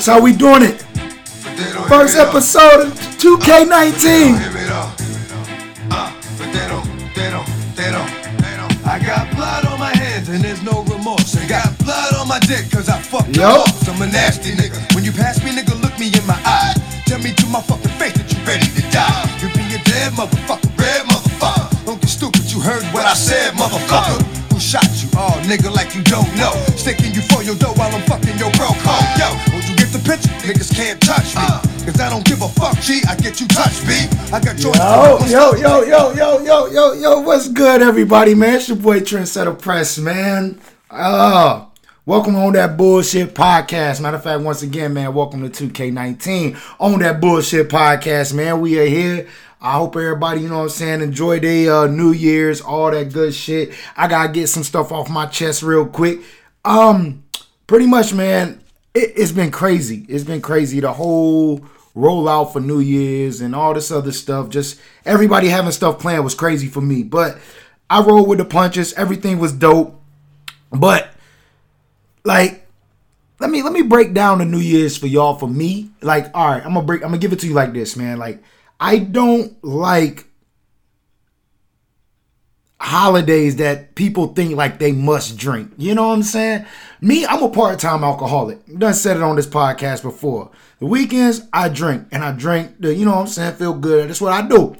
That's how we doing it. First episode of 2K19. G. I get you touched, B. I got your Yo, yo, yo, yo, yo, yo, yo, yo, what's good, everybody, man? It's your boy Trendsetter Press, man. Uh, welcome on that bullshit podcast. Matter of fact, once again, man, welcome to 2K19 on that bullshit podcast, man. We are here. I hope everybody, you know what I'm saying, enjoy their uh, New Year's, all that good shit. I gotta get some stuff off my chest real quick. Um, pretty much, man, it, it's been crazy. It's been crazy. The whole rollout for New Year's and all this other stuff. Just everybody having stuff planned was crazy for me. But I rolled with the punches. Everything was dope. But like, let me let me break down the New Year's for y'all. For me, like, all right, I'm gonna break. I'm gonna give it to you like this, man. Like, I don't like holidays that people think like they must drink. You know what I'm saying? Me, I'm a part-time alcoholic. Done said it on this podcast before. The weekends I drink and I drink the, you know what I'm saying, feel good. That's what I do.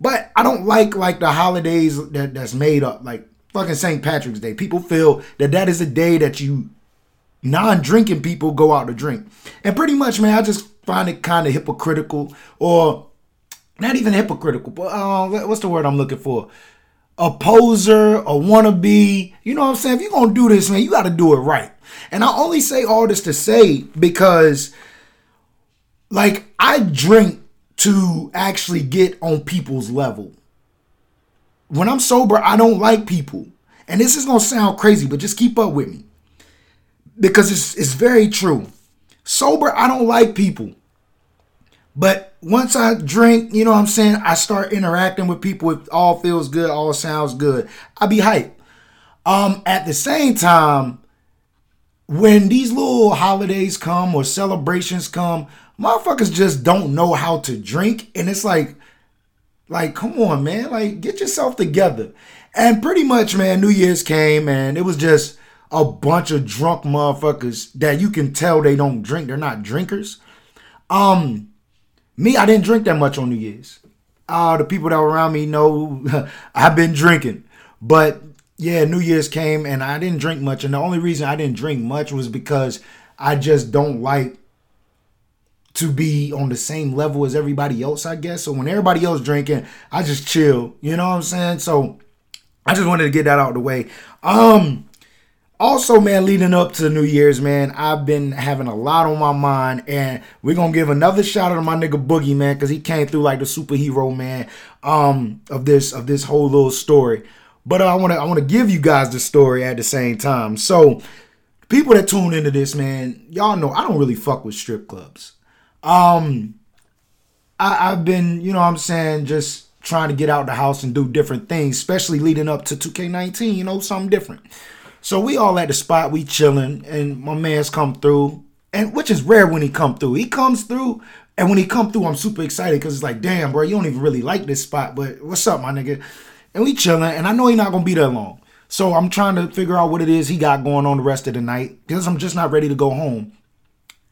But I don't like like the holidays that that's made up like fucking St. Patrick's Day. People feel that that is a day that you non-drinking people go out to drink. And pretty much, man, I just find it kind of hypocritical or not even hypocritical, but uh, what's the word I'm looking for? a poser, a wannabe. You know what I'm saying? If you're gonna do this, man, you gotta do it right. And I only say all this to say because like I drink to actually get on people's level. When I'm sober, I don't like people. And this is gonna sound crazy, but just keep up with me. Because it's it's very true. Sober, I don't like people. But once I drink, you know what I'm saying, I start interacting with people. It all feels good, all sounds good. I be hyped. Um, at the same time, when these little holidays come or celebrations come, motherfuckers just don't know how to drink. And it's like, like, come on, man. Like, get yourself together. And pretty much, man, New Year's came and it was just a bunch of drunk motherfuckers that you can tell they don't drink. They're not drinkers. Um, me, I didn't drink that much on New Year's. Uh, the people that were around me know I've been drinking. But yeah, New Year's came and I didn't drink much. And the only reason I didn't drink much was because I just don't like to be on the same level as everybody else, I guess. So when everybody else drinking, I just chill. You know what I'm saying? So I just wanted to get that out of the way. Um, also, man, leading up to New Year's, man, I've been having a lot on my mind, and we're gonna give another shout out to my nigga Boogie, man, because he came through like the superhero, man, um, of this of this whole little story. But I wanna I wanna give you guys the story at the same time. So, people that tune into this, man, y'all know I don't really fuck with strip clubs. Um, I, I've been, you know, what I'm saying, just trying to get out the house and do different things, especially leading up to 2K19. You know, something different. So we all at the spot, we chilling, and my man's come through, and which is rare when he come through. He comes through, and when he come through, I'm super excited because it's like, damn, bro, you don't even really like this spot, but what's up, my nigga? And we chilling, and I know he not gonna be there long. So I'm trying to figure out what it is he got going on the rest of the night because I'm just not ready to go home.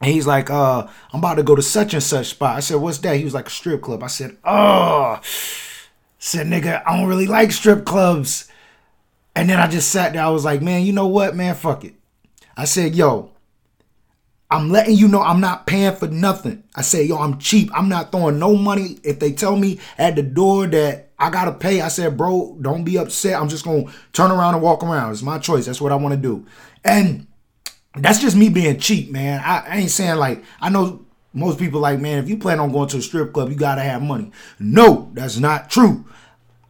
And he's like, uh, I'm about to go to such and such spot. I said, what's that? He was like, a strip club. I said, oh, said, nigga, I don't really like strip clubs. And then I just sat there. I was like, man, you know what, man? Fuck it. I said, yo, I'm letting you know I'm not paying for nothing. I said, yo, I'm cheap. I'm not throwing no money. If they tell me at the door that I gotta pay, I said, bro, don't be upset. I'm just gonna turn around and walk around. It's my choice. That's what I want to do. And that's just me being cheap, man. I, I ain't saying like I know most people like, man, if you plan on going to a strip club, you gotta have money. No, that's not true.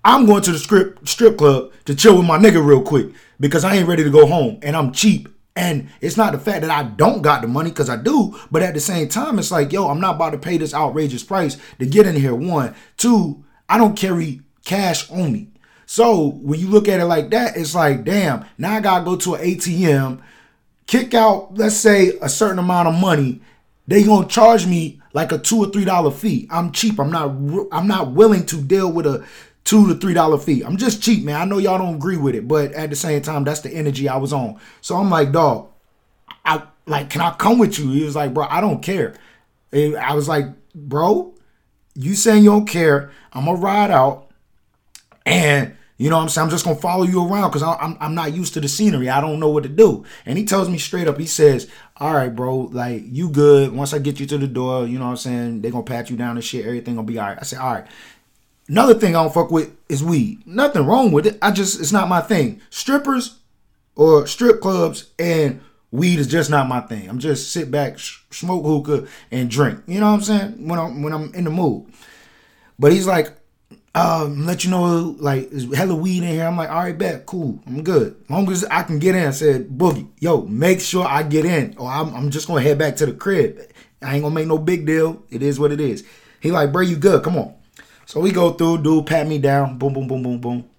I'm going to the strip strip club to chill with my nigga real quick because I ain't ready to go home and I'm cheap. And it's not the fact that I don't got the money because I do, but at the same time, it's like, yo, I'm not about to pay this outrageous price to get in here. One, two, I don't carry cash on me. So when you look at it like that, it's like, damn, now I gotta go to an ATM kick out, let's say, a certain amount of money, they gonna charge me like a two or three dollar fee. I'm cheap. I'm not. I'm not willing to deal with a two to three dollar fee. I'm just cheap, man. I know y'all don't agree with it, but at the same time, that's the energy I was on. So I'm like, dog, I like, can I come with you? He was like, bro, I don't care. And I was like, bro, you saying you don't care? I'm gonna ride out, and you know what I'm saying? I'm just gonna follow you around because I'm I'm not used to the scenery. I don't know what to do. And he tells me straight up, he says, All right, bro, like you good. Once I get you to the door, you know what I'm saying? They're gonna pat you down and shit, everything gonna be all right. I said, All right. Another thing I don't fuck with is weed. Nothing wrong with it. I just it's not my thing. Strippers or strip clubs and weed is just not my thing. I'm just sit back, sh- smoke hookah, and drink. You know what I'm saying? When I'm when I'm in the mood. But he's like, um, let you know, like, hella weed in here. I'm like, all right, bet, cool, I'm good. Long as I can get in, I said, Boogie, yo, make sure I get in, or I'm, I'm just gonna head back to the crib. I ain't gonna make no big deal. It is what it is. He like, bro, you good? Come on. So we go through, dude, pat me down, boom, boom, boom, boom, boom.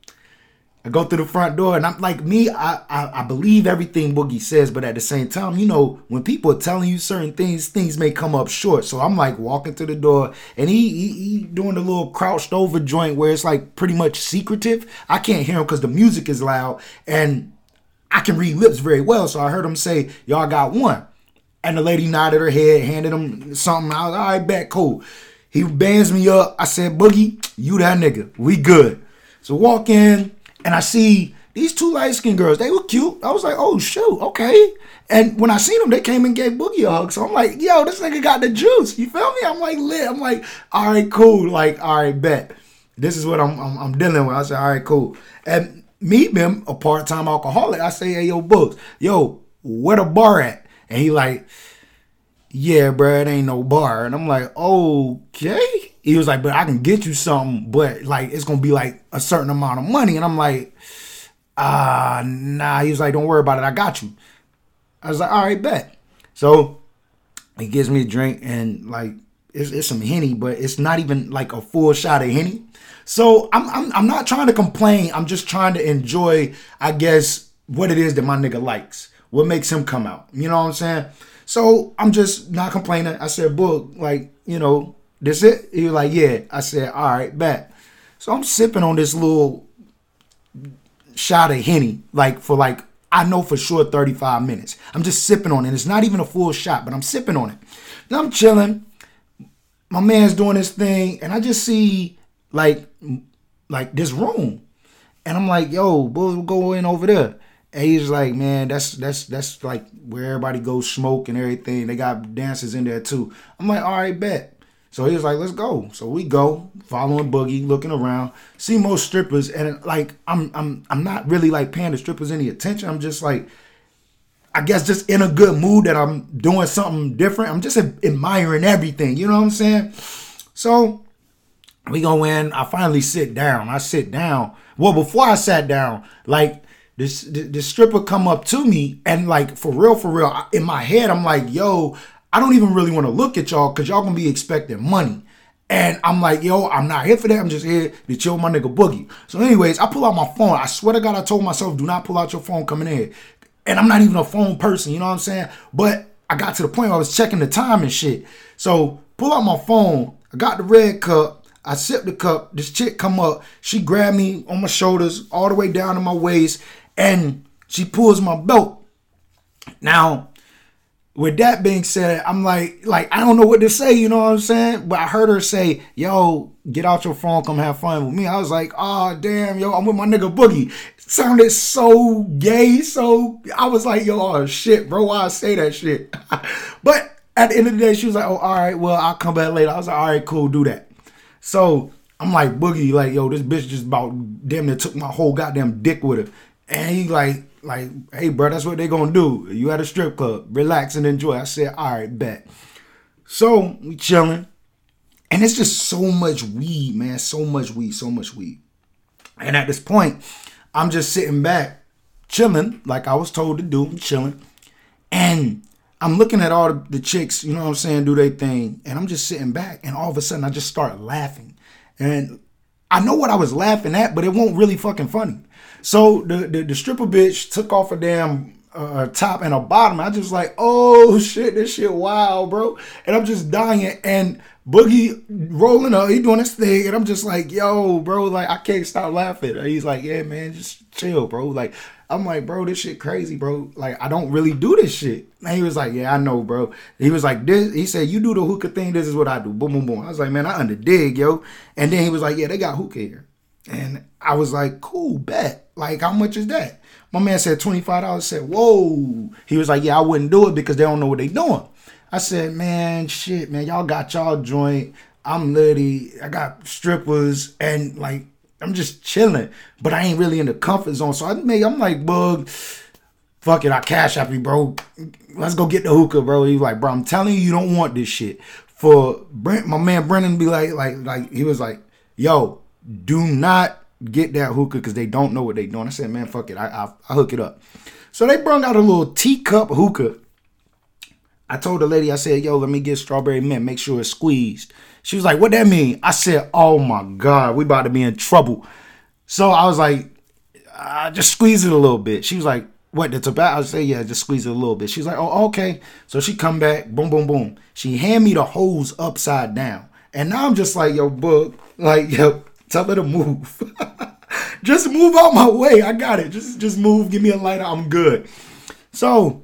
I go through the front door, and I'm like me. I, I, I believe everything Boogie says, but at the same time, you know, when people are telling you certain things, things may come up short. So I'm like walking to the door, and he he, he doing the little crouched over joint where it's like pretty much secretive. I can't hear him because the music is loud, and I can read lips very well. So I heard him say, "Y'all got one," and the lady nodded her head, handed him something. I was all right, back cool. He bands me up. I said, Boogie, you that nigga. We good. So walk in and I see these two light skinned girls. They were cute. I was like, oh shoot, okay. And when I seen them, they came and gave Boogie a hug. So I'm like, yo, this nigga got the juice. You feel me? I'm like lit. I'm like, all right, cool. Like, all right, bet. This is what I'm I'm, I'm dealing with. I said, all right, cool. And me being a part time alcoholic, I say, hey, yo, Books, yo, where the bar at? And he like, yeah, bro, it ain't no bar. And I'm like, okay. He was like, but I can get you something, but like it's gonna be like a certain amount of money. And I'm like, ah, uh, nah. He was like, don't worry about it. I got you. I was like, all right, bet. So he gives me a drink and like it's, it's some henny, but it's not even like a full shot of henny. So I'm, I'm I'm not trying to complain. I'm just trying to enjoy, I guess, what it is that my nigga likes. What makes him come out. You know what I'm saying? So I'm just not complaining. I said, book, like, you know, this it? He was like, yeah. I said, all right, bet. So I'm sipping on this little shot of Henny, like for like, I know for sure 35 minutes. I'm just sipping on it. It's not even a full shot, but I'm sipping on it. Then I'm chilling. My man's doing this thing, and I just see like like this room. And I'm like, yo, we'll go in over there. And he's like, man, that's that's that's like where everybody goes smoke and everything. They got dancers in there too. I'm like, all right, bet. So he was like, let's go. So we go, following Boogie, looking around, see most strippers, and like I'm I'm I'm not really like paying the strippers any attention. I'm just like, I guess just in a good mood that I'm doing something different. I'm just admiring everything. You know what I'm saying? So we go in. I finally sit down. I sit down. Well, before I sat down, like this the stripper come up to me and like for real for real in my head i'm like yo i don't even really want to look at y'all because y'all gonna be expecting money. And i'm like yo i'm not here for that. I'm just here to chill my nigga boogie. So anyways i pull out my phone. I swear to god i told myself do not pull out your phone coming in and i'm not even a phone person you know what i'm saying? But i got to the point where i was checking the time and shit. So pull out my phone. I got the red cup. I sip the cup. This chick come up. She grabbed me on my shoulders all the way down to my waist and she pulls my belt. Now, with that being said, I'm like, like I don't know what to say, you know what I'm saying? But I heard her say, "Yo, get out your phone, come have fun with me." I was like, "Oh damn, yo, I'm with my nigga Boogie." It sounded so gay, so I was like, "Yo, oh shit, bro, why I say that shit?" but at the end of the day, she was like, "Oh, all right, well, I'll come back later." I was like, "All right, cool, do that." So I'm like, Boogie, like, yo, this bitch just about damn near took my whole goddamn dick with her. And he like, like, hey, bro, that's what they gonna do. You at a strip club, relax and enjoy. I said, all right, bet. So we chilling, and it's just so much weed, man. So much weed, so much weed. And at this point, I'm just sitting back, chilling, like I was told to do, chilling. And I'm looking at all the, chicks, you know what I'm saying, do their thing, and I'm just sitting back, and all of a sudden I just start laughing. And I know what I was laughing at, but it won't really fucking funny. So the, the, the stripper bitch took off a damn uh, a top and a bottom. I just like, oh shit, this shit wild, bro. And I'm just dying. And Boogie rolling up, he doing his thing, and I'm just like, yo, bro, like I can't stop laughing. And he's like, yeah, man, just chill, bro. Like I'm like, bro, this shit crazy, bro. Like I don't really do this shit. And he was like, yeah, I know, bro. He was like, this. He said, you do the hookah thing. This is what I do. Boom, boom, boom. I was like, man, I under dig, yo. And then he was like, yeah, they got hookah here. And I was like, cool, bet. Like, how much is that? My man said $25. Said, whoa. He was like, yeah, I wouldn't do it because they don't know what they doing. I said, man, shit, man, y'all got y'all joint. I'm literally, I got strippers and like, I'm just chilling, but I ain't really in the comfort zone. So I made, I'm like, bug, fuck it, I cash out you, bro. Let's go get the hookah, bro. He's like, bro, I'm telling you, you don't want this shit. For Brent, my man Brennan be like, like, like, he was like, yo, do not get that hookah because they don't know what they doing. I said, man, fuck it. I, I, I hook it up. So they brought out a little teacup hookah. I told the lady, I said, yo, let me get strawberry mint. Make sure it's squeezed. She was like, what that mean? I said, oh my God, we about to be in trouble. So I was like, I just squeeze it a little bit. She was like, what, the tobacco? I say, yeah, just squeeze it a little bit. She's like, oh, okay. So she come back, boom, boom, boom. She hand me the hose upside down. And now I'm just like, yo, book, like, yo, Tell her to move. just move out my way. I got it. Just just move. Give me a lighter. I'm good. So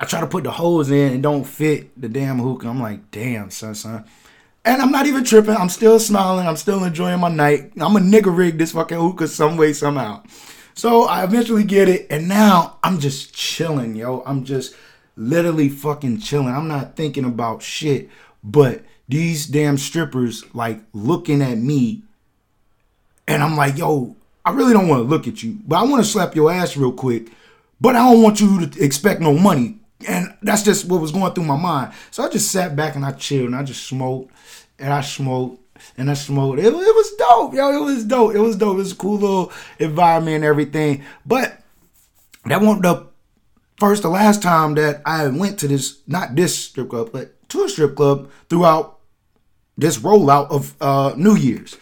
I try to put the hose in and don't fit the damn hookah. I'm like, damn, son, son. And I'm not even tripping. I'm still smiling. I'm still enjoying my night. I'm a nigga rig this fucking hookah some way, somehow. So I eventually get it. And now I'm just chilling, yo. I'm just literally fucking chilling. I'm not thinking about shit. But these damn strippers like looking at me and I'm like, yo, I really don't want to look at you, but I want to slap your ass real quick. But I don't want you to expect no money. And that's just what was going through my mind. So I just sat back and I chilled and I just smoked and I smoked and I smoked. It, it was dope, yo. It was dope. It was dope. It was a cool little environment and everything. But that wasn't the first, the last time that I went to this, not this strip club, but to a strip club throughout this rollout of uh, New Year's.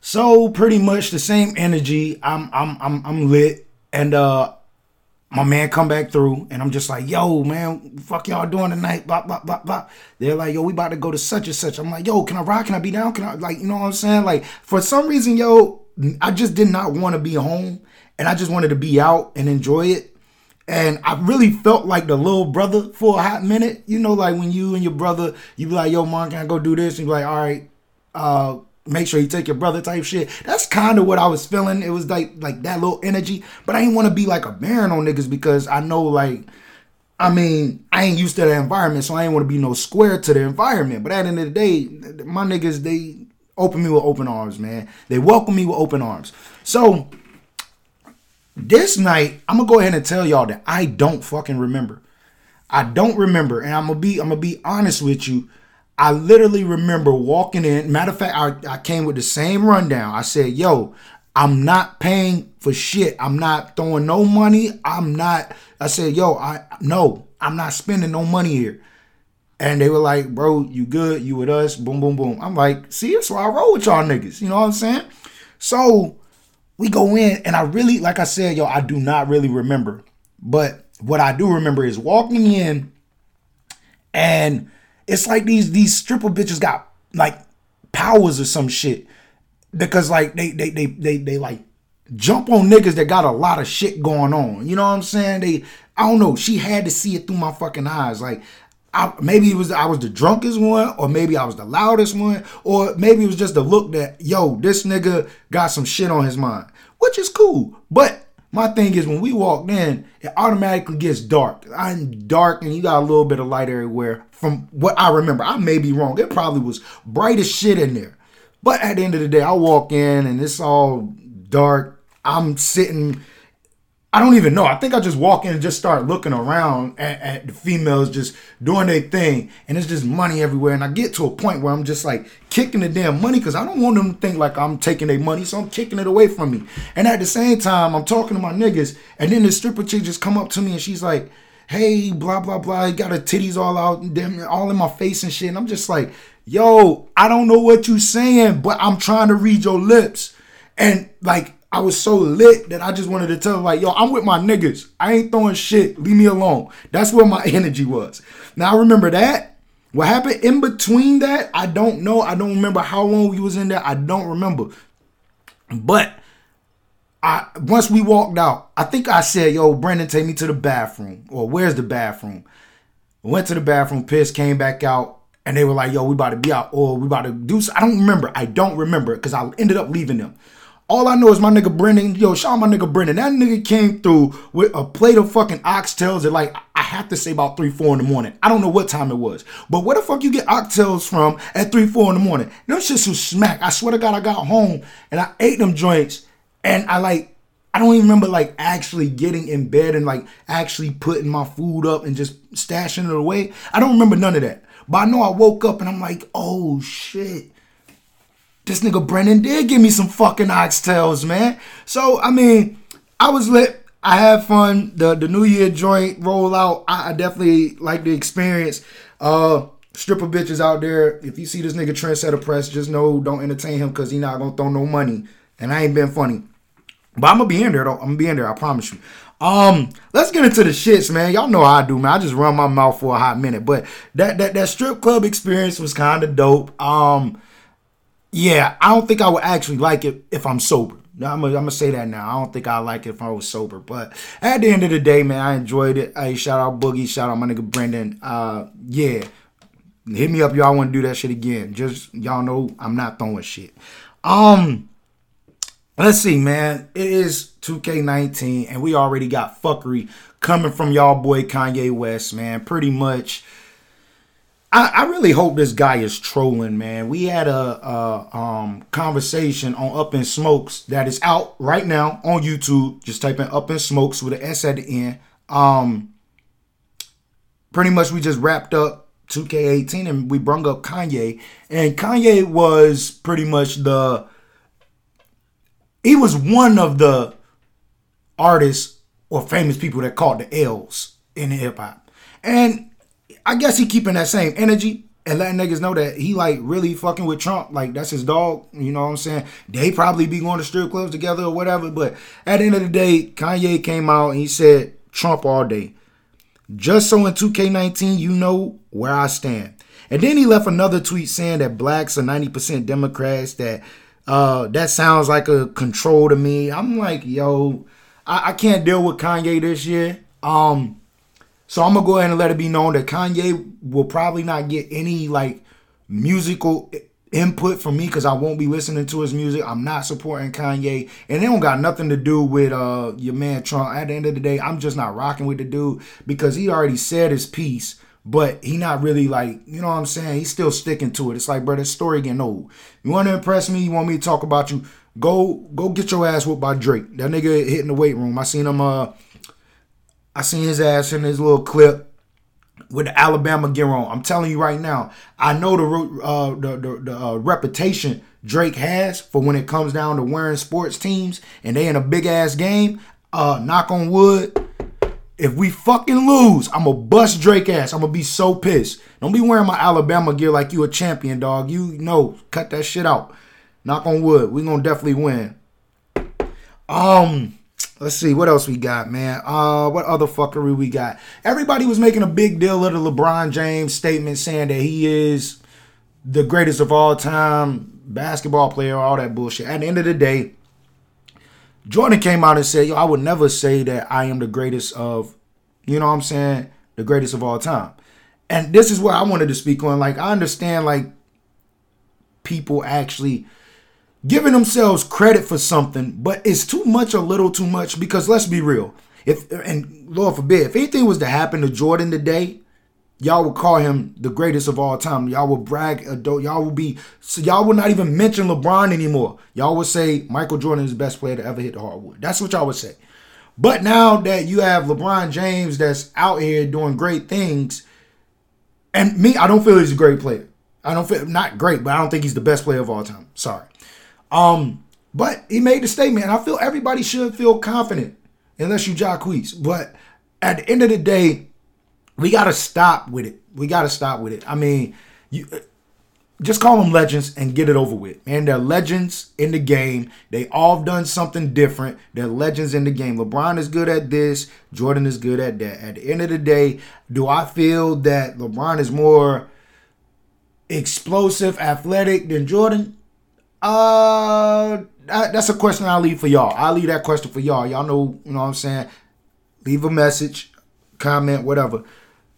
So pretty much the same energy. I'm I'm I'm I'm lit. And uh my man come back through and I'm just like, yo, man, fuck y'all doing tonight? Blah, blah, blah, blah. They're like, yo, we about to go to such and such. I'm like, yo, can I rock? Can I be down? Can I like, you know what I'm saying? Like, for some reason, yo, I just did not want to be home and I just wanted to be out and enjoy it. And I really felt like the little brother for a hot minute. You know, like when you and your brother, you be like, yo, mom, can I go do this? And you be like, all right, uh, make sure you take your brother type shit. That's kind of what I was feeling. It was like like that little energy, but I didn't want to be like a baron on niggas because I know like I mean I ain't used to the environment, so I ain't want to be no square to the environment. But at the end of the day, my niggas they open me with open arms, man. They welcome me with open arms. So this night, I'm gonna go ahead and tell y'all that I don't fucking remember. I don't remember, and I'm gonna be I'm gonna be honest with you. I literally remember walking in. Matter of fact, I, I came with the same rundown. I said, yo, I'm not paying for shit. I'm not throwing no money. I'm not. I said, yo, I no, I'm not spending no money here. And they were like, bro, you good? You with us? Boom, boom, boom. I'm like, see, so I roll with y'all niggas. You know what I'm saying? So we go in, and I really, like I said, yo, I do not really remember. But what I do remember is walking in and it's like these these stripper bitches got like powers or some shit because like they they they they, they like jump on niggas that got a lot of shit going on. You know what I'm saying? They I don't know. She had to see it through my fucking eyes. Like I, maybe it was I was the drunkest one, or maybe I was the loudest one, or maybe it was just the look that yo, this nigga got some shit on his mind, which is cool. But my thing is when we walked in, it automatically gets dark. I'm dark and you got a little bit of light everywhere. From what I remember, I may be wrong. It probably was bright as shit in there. But at the end of the day, I walk in and it's all dark. I'm sitting I don't even know. I think I just walk in and just start looking around at, at, the females just doing their thing, and it's just money everywhere. And I get to a point where I'm just like kicking the damn money because I don't want them to think like I'm taking their money, so I'm kicking it away from me. And at the same time, I'm talking to my niggas, and then the stripper chick just come up to me and she's like, "Hey, blah blah blah," you got her titties all out, damn, all in my face and shit. And I'm just like, "Yo, I don't know what you saying, but I'm trying to read your lips." And like I was so lit that I just wanted to tell him, like, yo, I'm with my niggas. I ain't throwing shit. Leave me alone. That's where my energy was. Now I remember that. What happened in between that, I don't know. I don't remember how long we was in there. I don't remember. But I once we walked out, I think I said, "Yo, Brendan, take me to the bathroom." Or where's the bathroom? Went to the bathroom, pissed, came back out, and they were like, "Yo, we about to be out, or we about to do." I don't remember. I don't remember because I ended up leaving them. All I know is my nigga Brendan, yo, shout out my nigga Brendan. That nigga came through with a plate of fucking oxtails at like, I have to say about 3, 4 in the morning. I don't know what time it was. But where the fuck you get oxtails from at 3, 4 in the morning? Them shits was smack. I swear to God, I got home and I ate them joints and I like, I don't even remember like actually getting in bed and like actually putting my food up and just stashing it away. I don't remember none of that. But I know I woke up and I'm like, oh shit this nigga Brendan did give me some fucking oxtails, man. So I mean, I was lit. I had fun. The the New Year joint rollout. I, I definitely like the experience. Uh stripper bitches out there. If you see this nigga trendsetter press, just know don't entertain him because he not gonna throw no money. And I ain't been funny. But I'm gonna be in there though. I'm gonna be in there, I promise you. Um, let's get into the shits, man. Y'all know how I do, man. I just run my mouth for a hot minute. But that that that strip club experience was kind of dope. Um, yeah, I don't think I would actually like it if I'm sober. I'm gonna, I'm gonna say that now. I don't think I like it if I was sober. But at the end of the day, man, I enjoyed it. Hey, shout out Boogie, shout out my nigga Brendan. Uh, yeah, hit me up, y'all want to do that shit again. Just y'all know I'm not throwing shit. Um, let's see, man. It is 2K19, and we already got fuckery coming from y'all boy Kanye West, man. Pretty much I, I, really hope this guy is trolling, man. We had a, a um, conversation on Up in Smokes that is out right now on YouTube. Just type in Up in Smokes with an S at the end. Um, pretty much, we just wrapped up 2K18 and we brung up Kanye. And Kanye was pretty much the. He was one of the artists or famous people that caught the L's in hip hop. And I guess he keeping that same energy and letting niggas know that he like really fucking with Trump. Like that's his dog. You know what I'm saying? They probably be going to strip clubs together or whatever. But at the end of the day, Kanye came out and he said Trump all day. Just so in 2K19, you know where I stand. And then he left another tweet saying that blacks are 90% Democrats. That uh that sounds like a control to me. I'm like, yo, I, I can't deal with Kanye this year. Um so I'm gonna go ahead and let it be known that Kanye will probably not get any like musical input from me because I won't be listening to his music. I'm not supporting Kanye, and it don't got nothing to do with uh your man Trump. At the end of the day, I'm just not rocking with the dude because he already said his piece. But he not really like, you know what I'm saying? He's still sticking to it. It's like, bro, this story getting old. You want to impress me? You want me to talk about you? Go, go get your ass whooped by Drake. That nigga hitting the weight room. I seen him uh I seen his ass in his little clip with the Alabama gear on. I'm telling you right now, I know the uh, the, the, the uh, reputation Drake has for when it comes down to wearing sports teams and they in a big ass game. Uh, knock on wood. If we fucking lose, I'm gonna bust Drake ass. I'm gonna be so pissed. Don't be wearing my Alabama gear like you a champion, dog. You know, cut that shit out. Knock on wood. We gonna definitely win. Um, Let's see what else we got, man. Uh, what other fuckery we got? Everybody was making a big deal of the LeBron James statement saying that he is the greatest of all time basketball player, all that bullshit. At the end of the day, Jordan came out and said, "Yo, I would never say that I am the greatest of, you know what I'm saying, the greatest of all time." And this is what I wanted to speak on. Like, I understand, like, people actually giving themselves credit for something, but it's too much, a little too much. Because let's be real, if and Lord forbid, if anything was to happen to Jordan today, y'all would call him the greatest of all time. Y'all would brag, y'all would be, so y'all would not even mention LeBron anymore. Y'all would say Michael Jordan is the best player to ever hit the hardwood. That's what y'all would say. But now that you have LeBron James that's out here doing great things, and me, I don't feel he's a great player. I don't feel not great, but I don't think he's the best player of all time. Sorry. Um, but he made the statement. I feel everybody should feel confident, unless you Jacquees. But at the end of the day, we gotta stop with it. We gotta stop with it. I mean, you just call them legends and get it over with. Man, they're legends in the game. They all done something different. They're legends in the game. LeBron is good at this. Jordan is good at that. At the end of the day, do I feel that LeBron is more explosive, athletic than Jordan? Uh, that's a question I'll leave for y'all. I'll leave that question for y'all. Y'all know, you know what I'm saying? Leave a message, comment, whatever.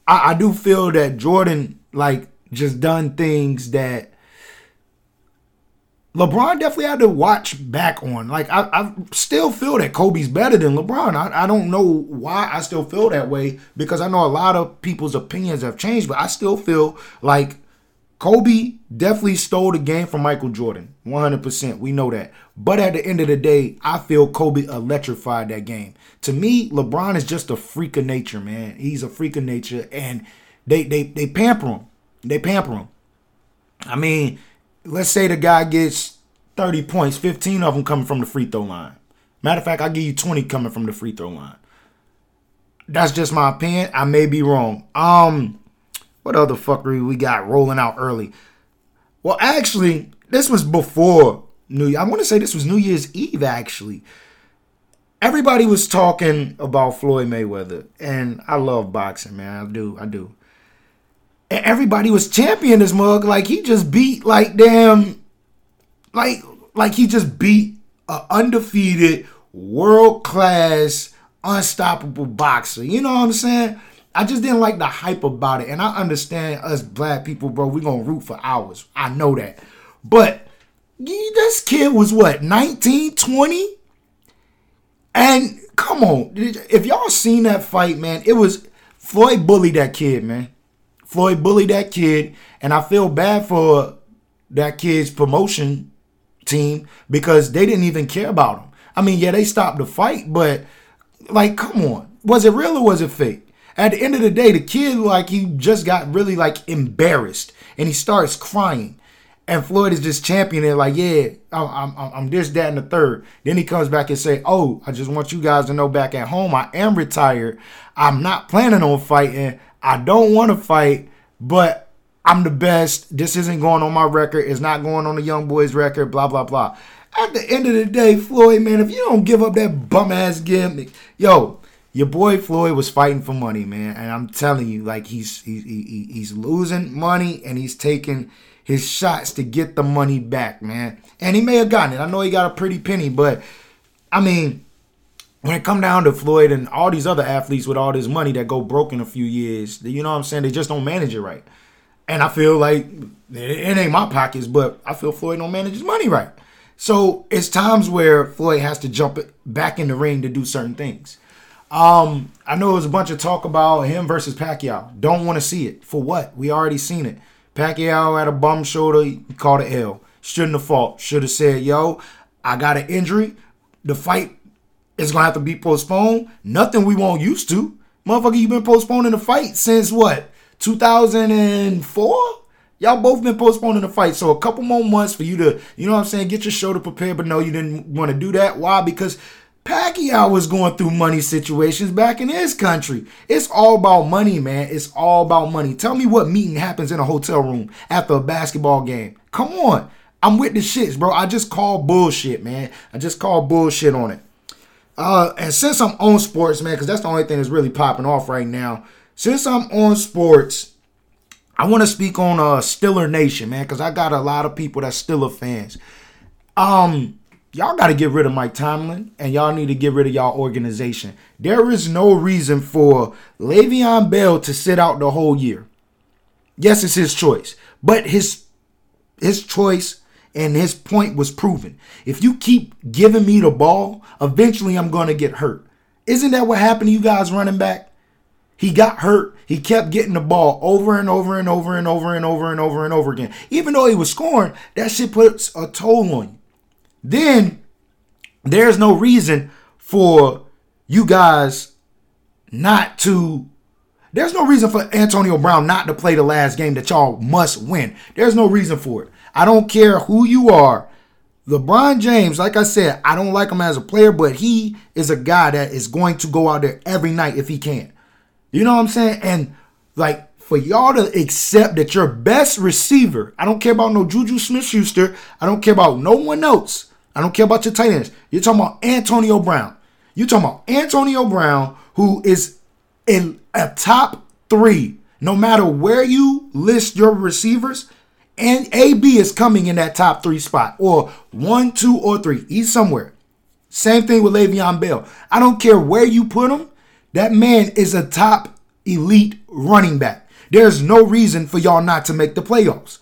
I, I do feel that Jordan, like, just done things that LeBron definitely had to watch back on. Like I, I still feel that Kobe's better than LeBron. I, I don't know why I still feel that way because I know a lot of people's opinions have changed, but I still feel like Kobe definitely stole the game from Michael Jordan. 100%. We know that. But at the end of the day, I feel Kobe electrified that game. To me, LeBron is just a freak of nature, man. He's a freak of nature and they they they pamper him. They pamper him. I mean, let's say the guy gets 30 points, 15 of them coming from the free throw line. Matter of fact, I'll give you 20 coming from the free throw line. That's just my opinion. I may be wrong. Um, what other fuckery we got rolling out early? Well, actually, this was before New Year. I want to say this was New Year's Eve, actually. Everybody was talking about Floyd Mayweather, and I love boxing, man. I do, I do and everybody was championing this mug like he just beat like damn like like he just beat a undefeated world class unstoppable boxer you know what i'm saying i just didn't like the hype about it. And i understand us black people bro we gonna root for hours i know that. But this kid was what 19 20 and come on if y'all seen that fight man it was floyd bullied that kid man. Floyd bullied that kid, and I feel bad for that kid's promotion team because they didn't even care about him. I mean, yeah, they stopped the fight, but like, come on, was it real or was it fake? At the end of the day, the kid like he just got really like embarrassed, and he starts crying. And Floyd is just championing like, yeah, I'm, I'm, I'm this, that, and the third. Then he comes back and say, oh, I just want you guys to know back at home, I am retired. I'm not planning on fighting. I don't want to fight, but I'm the best. This isn't going on my record. It's not going on the young boys record. Blah blah blah. At the end of the day, Floyd, man, if you don't give up that bum ass gimmick, yo, your boy Floyd was fighting for money, man, and I'm telling you, like he's he, he, he's losing money and he's taking his shots to get the money back, man. And he may have gotten it. I know he got a pretty penny, but I mean, when it come down to Floyd and all these other athletes with all this money that go broke in a few years, you know what I'm saying? They just don't manage it right. And I feel like it ain't my pockets, but I feel Floyd don't manage his money right. So it's times where Floyd has to jump back in the ring to do certain things. Um, I know there was a bunch of talk about him versus Pacquiao. Don't want to see it. For what? We already seen it. Pacquiao had a bum shoulder. He called it L. Shouldn't have fought. Should have said, yo, I got an injury. The fight is gonna have to be postponed. Nothing we won't used to. Motherfucker, you've been postponing the fight since what? 2004? Y'all both been postponing the fight. So a couple more months for you to, you know what I'm saying, get your shoulder prepared. But no, you didn't want to do that. Why? Because Pacquiao was going through money situations back in his country. It's all about money, man. It's all about money. Tell me what meeting happens in a hotel room after a basketball game. Come on. I'm with the shits, bro. I just call bullshit, man. I just call bullshit on it. Uh, and since I'm on sports, man, because that's the only thing that's really popping off right now. Since I'm on sports, I want to speak on uh Steeler Nation, man, because I got a lot of people that's Steeler fans. Um, y'all got to get rid of Mike Tomlin, and y'all need to get rid of y'all organization. There is no reason for Le'Veon Bell to sit out the whole year. Yes, it's his choice, but his his choice and his point was proven. If you keep giving me the ball, eventually I'm going to get hurt. Isn't that what happened to you guys running back? He got hurt. He kept getting the ball over and over and over and over and over and over and over again. Even though he was scoring, that shit puts a toll on you. Then there's no reason for you guys not to there's no reason for Antonio Brown not to play the last game that y'all must win. There's no reason for it. I don't care who you are. LeBron James, like I said, I don't like him as a player, but he is a guy that is going to go out there every night if he can. You know what I'm saying? And like for y'all to accept that your best receiver, I don't care about no Juju Smith Schuster, I don't care about no one else, I don't care about your tight ends. You're talking about Antonio Brown. You're talking about Antonio Brown, who is in a top three, no matter where you list your receivers. And AB is coming in that top three spot, or one, two, or three. He's somewhere. Same thing with Le'Veon Bell. I don't care where you put him. That man is a top elite running back. There's no reason for y'all not to make the playoffs.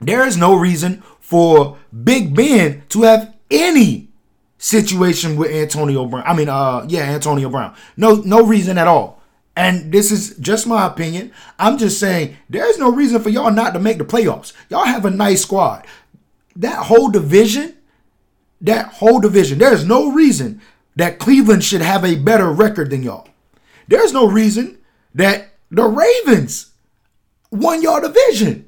There is no reason for Big Ben to have any situation with Antonio Brown. I mean, uh, yeah, Antonio Brown. No, no reason at all. And this is just my opinion. I'm just saying there's no reason for y'all not to make the playoffs. Y'all have a nice squad. That whole division, that whole division, there's no reason that Cleveland should have a better record than y'all. There's no reason that the Ravens won your division.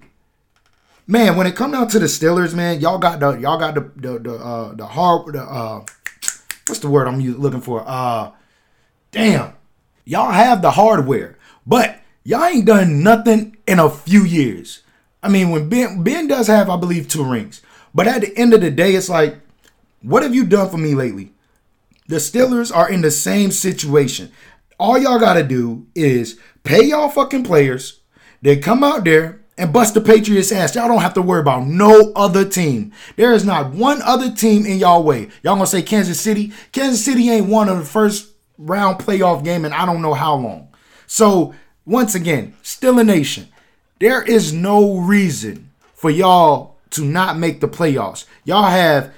Man, when it come down to the Steelers, man, y'all got the y'all got the the the uh, the hard the uh what's the word I'm looking for? Uh damn. Y'all have the hardware, but y'all ain't done nothing in a few years. I mean, when Ben Ben does have, I believe, two rings. But at the end of the day, it's like, what have you done for me lately? The Steelers are in the same situation. All y'all gotta do is pay y'all fucking players. They come out there and bust the Patriots ass. Y'all don't have to worry about no other team. There is not one other team in y'all way. Y'all gonna say Kansas City? Kansas City ain't won of the first round playoff game and I don't know how long. So once again, Steeler Nation. There is no reason for y'all to not make the playoffs. Y'all have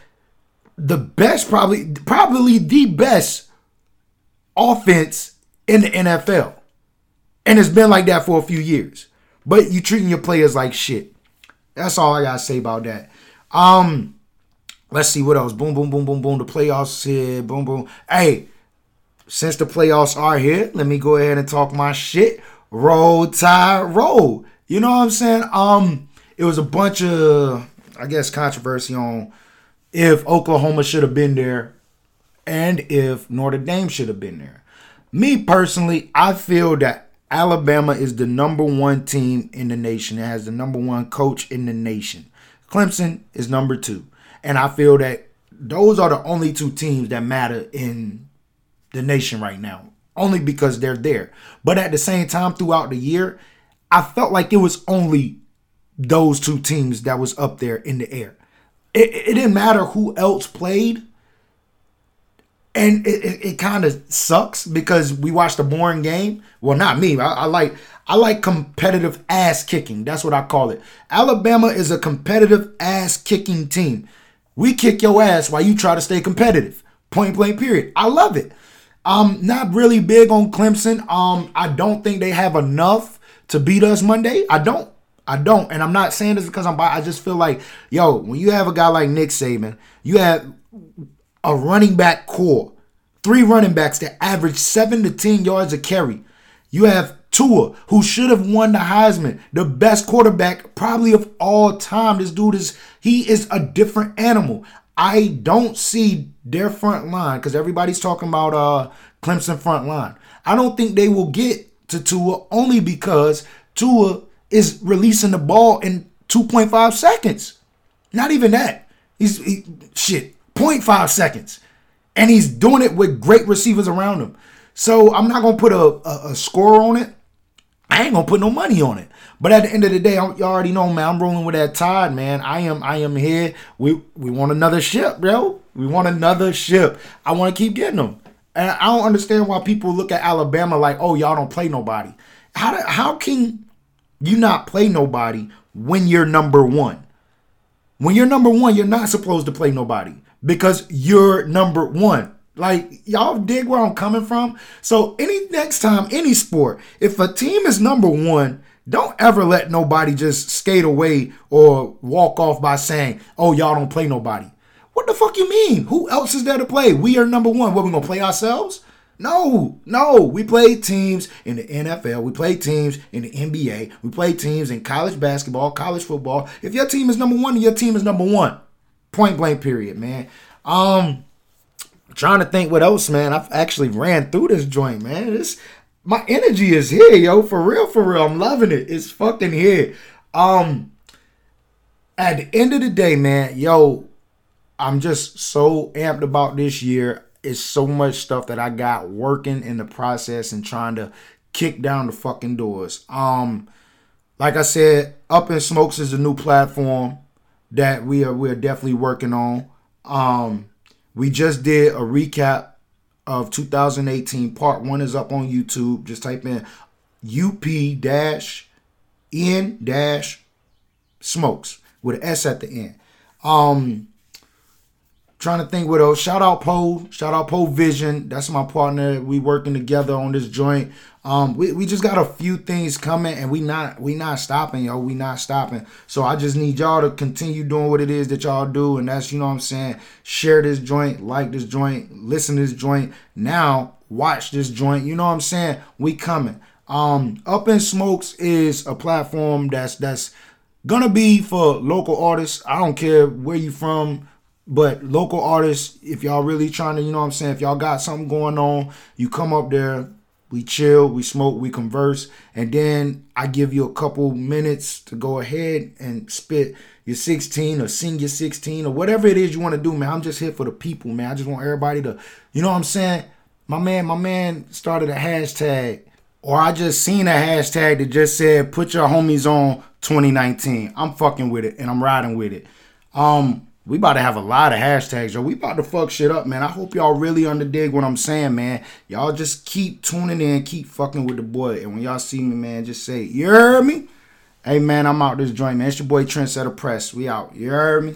the best, probably, probably the best offense in the NFL. And it's been like that for a few years. But you treating your players like shit. That's all I gotta say about that. Um, let's see what else. Boom, boom, boom, boom, boom. The playoffs here. Boom, boom. Hey, since the playoffs are here, let me go ahead and talk my shit. Roll Tide roll. You know what I'm saying? Um, it was a bunch of, I guess, controversy on if Oklahoma should have been there and if Notre Dame should have been there. Me personally, I feel that Alabama is the number one team in the nation. It has the number one coach in the nation. Clemson is number two. And I feel that those are the only two teams that matter in the nation right now, only because they're there. But at the same time, throughout the year, I felt like it was only those two teams that was up there in the air. It, it didn't matter who else played and it, it, it kind of sucks because we watched a boring game. Well, not me. I, I, like I like competitive ass kicking. That's what I call it. Alabama is a competitive ass kicking team. We kick your ass while you try to stay competitive. Point blank. Period. I love it. I'm not really big on Clemson. Um, I don't think they have enough to beat us Monday. I don't. I don't, and I'm not saying this because I'm. I just feel like, yo, when you have a guy like Nick Saban, you have a running back core. Three running backs that average seven to 10 yards a carry. You have Tua, who should have won the Heisman, the best quarterback probably of all time. This dude is, he is a different animal. I don't see their front line because everybody's talking about uh Clemson front line. I don't think they will get to Tua only because Tua is releasing the ball in 2.5 seconds. Not even that. He's he, shit. 0.5 seconds. And he's doing it with great receivers around him. So I'm not going to put a, a, a, score on it. I ain't going to put no money on it. But at the end of the day, you already know, man, I'm rolling with that tide, man. I am I am here. We we want another ship, bro. We want another ship. I want to keep getting them. And I don't understand why people look at Alabama like, oh, y'all don't play nobody. How, do, how can you not play nobody when you're number one? When you're number one, you're not supposed to play nobody because you're number one. Like y'all dig where I'm coming from. So any next time, any sport, if a team is number one, don't ever let nobody just skate away or walk off by saying, "Oh, y'all don't play nobody." What the fuck you mean? Who else is there to play? We are number one. What we gonna play ourselves? No, no. We play teams in the NFL. We play teams in the NBA. We play teams in college basketball, college football. If your team is number one, your team is number one. Point blank period, man. Um trying to think what else, man. I've actually ran through this joint, man. This my energy is here, yo. For real, for real. I'm loving it. It's fucking here. Um, at the end of the day, man, yo, I'm just so amped about this year. It's so much stuff that I got working in the process and trying to kick down the fucking doors. Um, like I said, Up in Smokes is a new platform that we are we're definitely working on. Um, we just did a recap of 2018. Part one is up on YouTube. Just type in UP dash N dash smokes with an S at the end. Um, trying to think what else. Shout out Poe. Shout out Poe Vision. That's my partner. We working together on this joint. Um, we, we just got a few things coming and we not we not stopping, yo. We not stopping. So I just need y'all to continue doing what it is that y'all do. And that's, you know what I'm saying, share this joint, like this joint, listen to this joint. Now watch this joint. You know what I'm saying? We coming. Um, Up in Smokes is a platform that's that's gonna be for local artists. I don't care where you from, but local artists, if y'all really trying to, you know what I'm saying, if y'all got something going on, you come up there, we chill, we smoke, we converse, and then I give you a couple minutes to go ahead and spit your 16 or sing your 16 or whatever it is you want to do, man. I'm just here for the people, man. I just want everybody to, you know what I'm saying? My man, my man started a hashtag, or I just seen a hashtag that just said put your homies on 2019. I'm fucking with it and I'm riding with it. Um, we about to have a lot of hashtags, yo. We about to fuck shit up, man. I hope y'all really underdig what I'm saying, man. Y'all just keep tuning in, keep fucking with the boy. And when y'all see me, man, just say, you heard me? Hey, man, I'm out this joint, man. It's your boy Trendsettha Press. We out. You heard me?